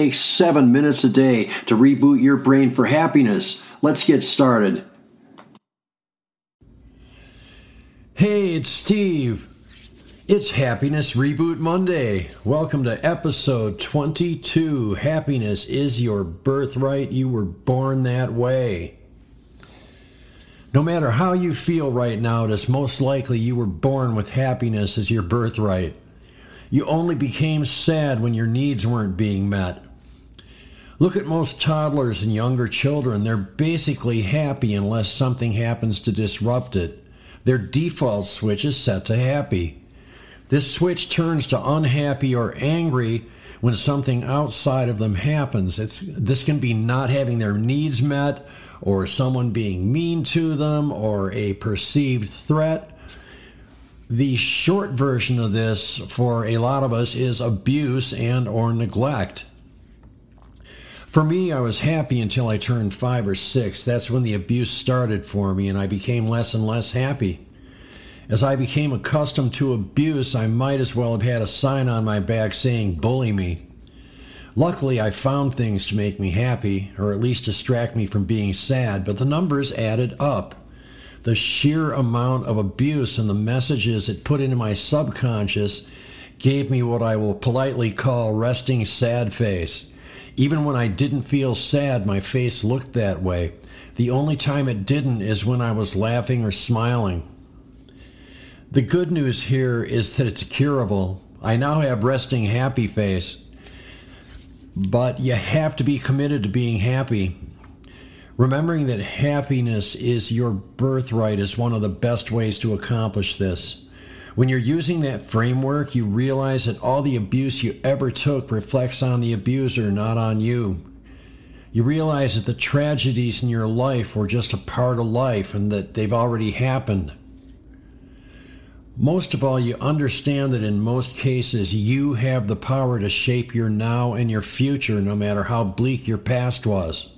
takes seven minutes a day to reboot your brain for happiness. Let's get started. Hey, it's Steve. It's Happiness Reboot Monday. Welcome to episode 22. Happiness is your birthright. You were born that way. No matter how you feel right now, it is most likely you were born with happiness as your birthright. You only became sad when your needs weren't being met. Look at most toddlers and younger children. They're basically happy unless something happens to disrupt it. Their default switch is set to happy. This switch turns to unhappy or angry when something outside of them happens. It's, this can be not having their needs met, or someone being mean to them, or a perceived threat. The short version of this for a lot of us is abuse and or neglect. For me, I was happy until I turned five or six. That's when the abuse started for me, and I became less and less happy. As I became accustomed to abuse, I might as well have had a sign on my back saying, Bully me. Luckily, I found things to make me happy, or at least distract me from being sad, but the numbers added up. The sheer amount of abuse and the messages it put into my subconscious gave me what I will politely call resting sad face. Even when I didn't feel sad, my face looked that way. The only time it didn't is when I was laughing or smiling. The good news here is that it's curable. I now have resting happy face. But you have to be committed to being happy. Remembering that happiness is your birthright is one of the best ways to accomplish this. When you're using that framework, you realize that all the abuse you ever took reflects on the abuser, not on you. You realize that the tragedies in your life were just a part of life and that they've already happened. Most of all, you understand that in most cases, you have the power to shape your now and your future, no matter how bleak your past was.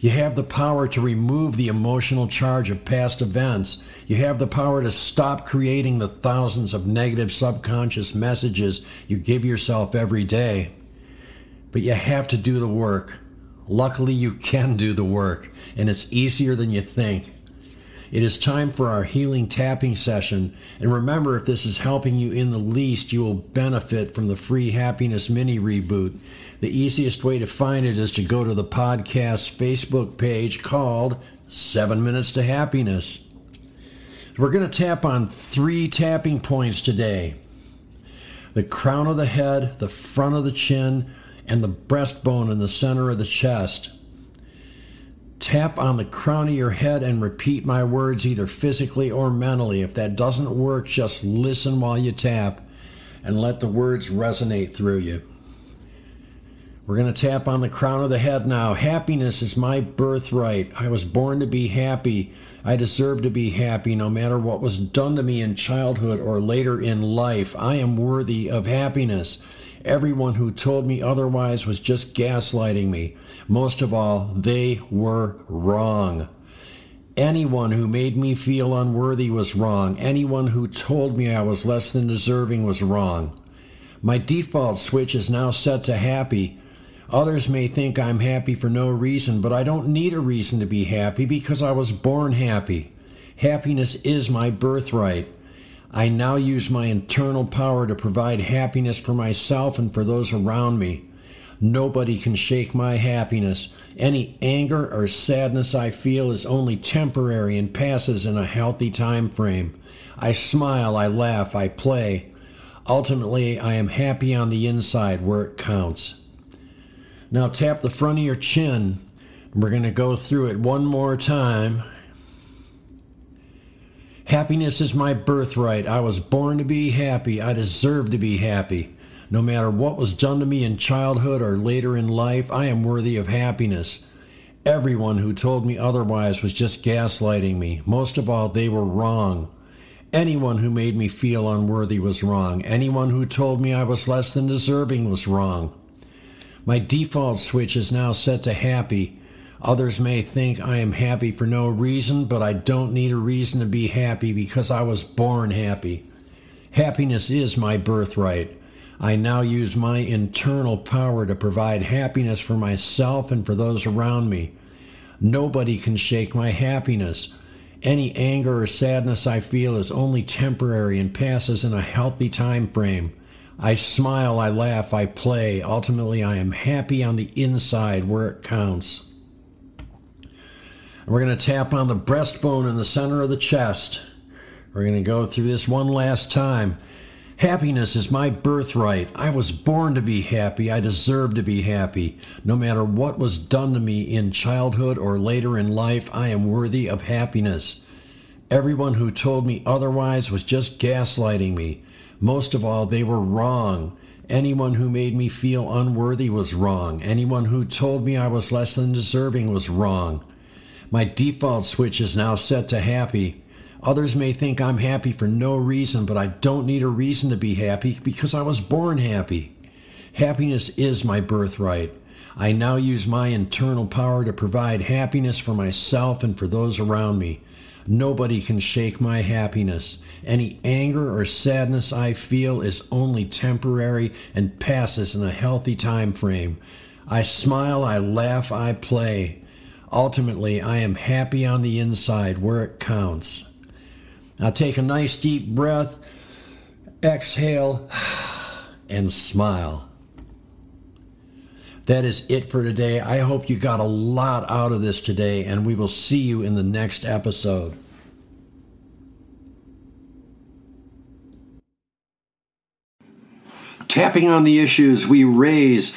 You have the power to remove the emotional charge of past events. You have the power to stop creating the thousands of negative subconscious messages you give yourself every day. But you have to do the work. Luckily, you can do the work, and it's easier than you think. It is time for our healing tapping session. And remember, if this is helping you in the least, you will benefit from the free happiness mini reboot. The easiest way to find it is to go to the podcast Facebook page called Seven Minutes to Happiness. We're going to tap on three tapping points today the crown of the head, the front of the chin, and the breastbone in the center of the chest. Tap on the crown of your head and repeat my words either physically or mentally. If that doesn't work, just listen while you tap and let the words resonate through you. We're going to tap on the crown of the head now. Happiness is my birthright. I was born to be happy. I deserve to be happy no matter what was done to me in childhood or later in life. I am worthy of happiness. Everyone who told me otherwise was just gaslighting me. Most of all, they were wrong. Anyone who made me feel unworthy was wrong. Anyone who told me I was less than deserving was wrong. My default switch is now set to happy. Others may think I'm happy for no reason, but I don't need a reason to be happy because I was born happy. Happiness is my birthright. I now use my internal power to provide happiness for myself and for those around me. Nobody can shake my happiness. Any anger or sadness I feel is only temporary and passes in a healthy time frame. I smile, I laugh, I play. Ultimately, I am happy on the inside where it counts. Now tap the front of your chin. We're going to go through it one more time. Happiness is my birthright. I was born to be happy. I deserve to be happy. No matter what was done to me in childhood or later in life, I am worthy of happiness. Everyone who told me otherwise was just gaslighting me. Most of all, they were wrong. Anyone who made me feel unworthy was wrong. Anyone who told me I was less than deserving was wrong. My default switch is now set to happy. Others may think I am happy for no reason, but I don't need a reason to be happy because I was born happy. Happiness is my birthright. I now use my internal power to provide happiness for myself and for those around me. Nobody can shake my happiness. Any anger or sadness I feel is only temporary and passes in a healthy time frame. I smile, I laugh, I play. Ultimately, I am happy on the inside where it counts. And we're going to tap on the breastbone in the center of the chest. We're going to go through this one last time. Happiness is my birthright. I was born to be happy. I deserve to be happy. No matter what was done to me in childhood or later in life, I am worthy of happiness. Everyone who told me otherwise was just gaslighting me. Most of all, they were wrong. Anyone who made me feel unworthy was wrong. Anyone who told me I was less than deserving was wrong. My default switch is now set to happy. Others may think I'm happy for no reason, but I don't need a reason to be happy because I was born happy. Happiness is my birthright. I now use my internal power to provide happiness for myself and for those around me. Nobody can shake my happiness. Any anger or sadness I feel is only temporary and passes in a healthy time frame. I smile, I laugh, I play. Ultimately, I am happy on the inside where it counts. Now take a nice deep breath, exhale, and smile. That is it for today. I hope you got a lot out of this today, and we will see you in the next episode. Tapping on the issues we raise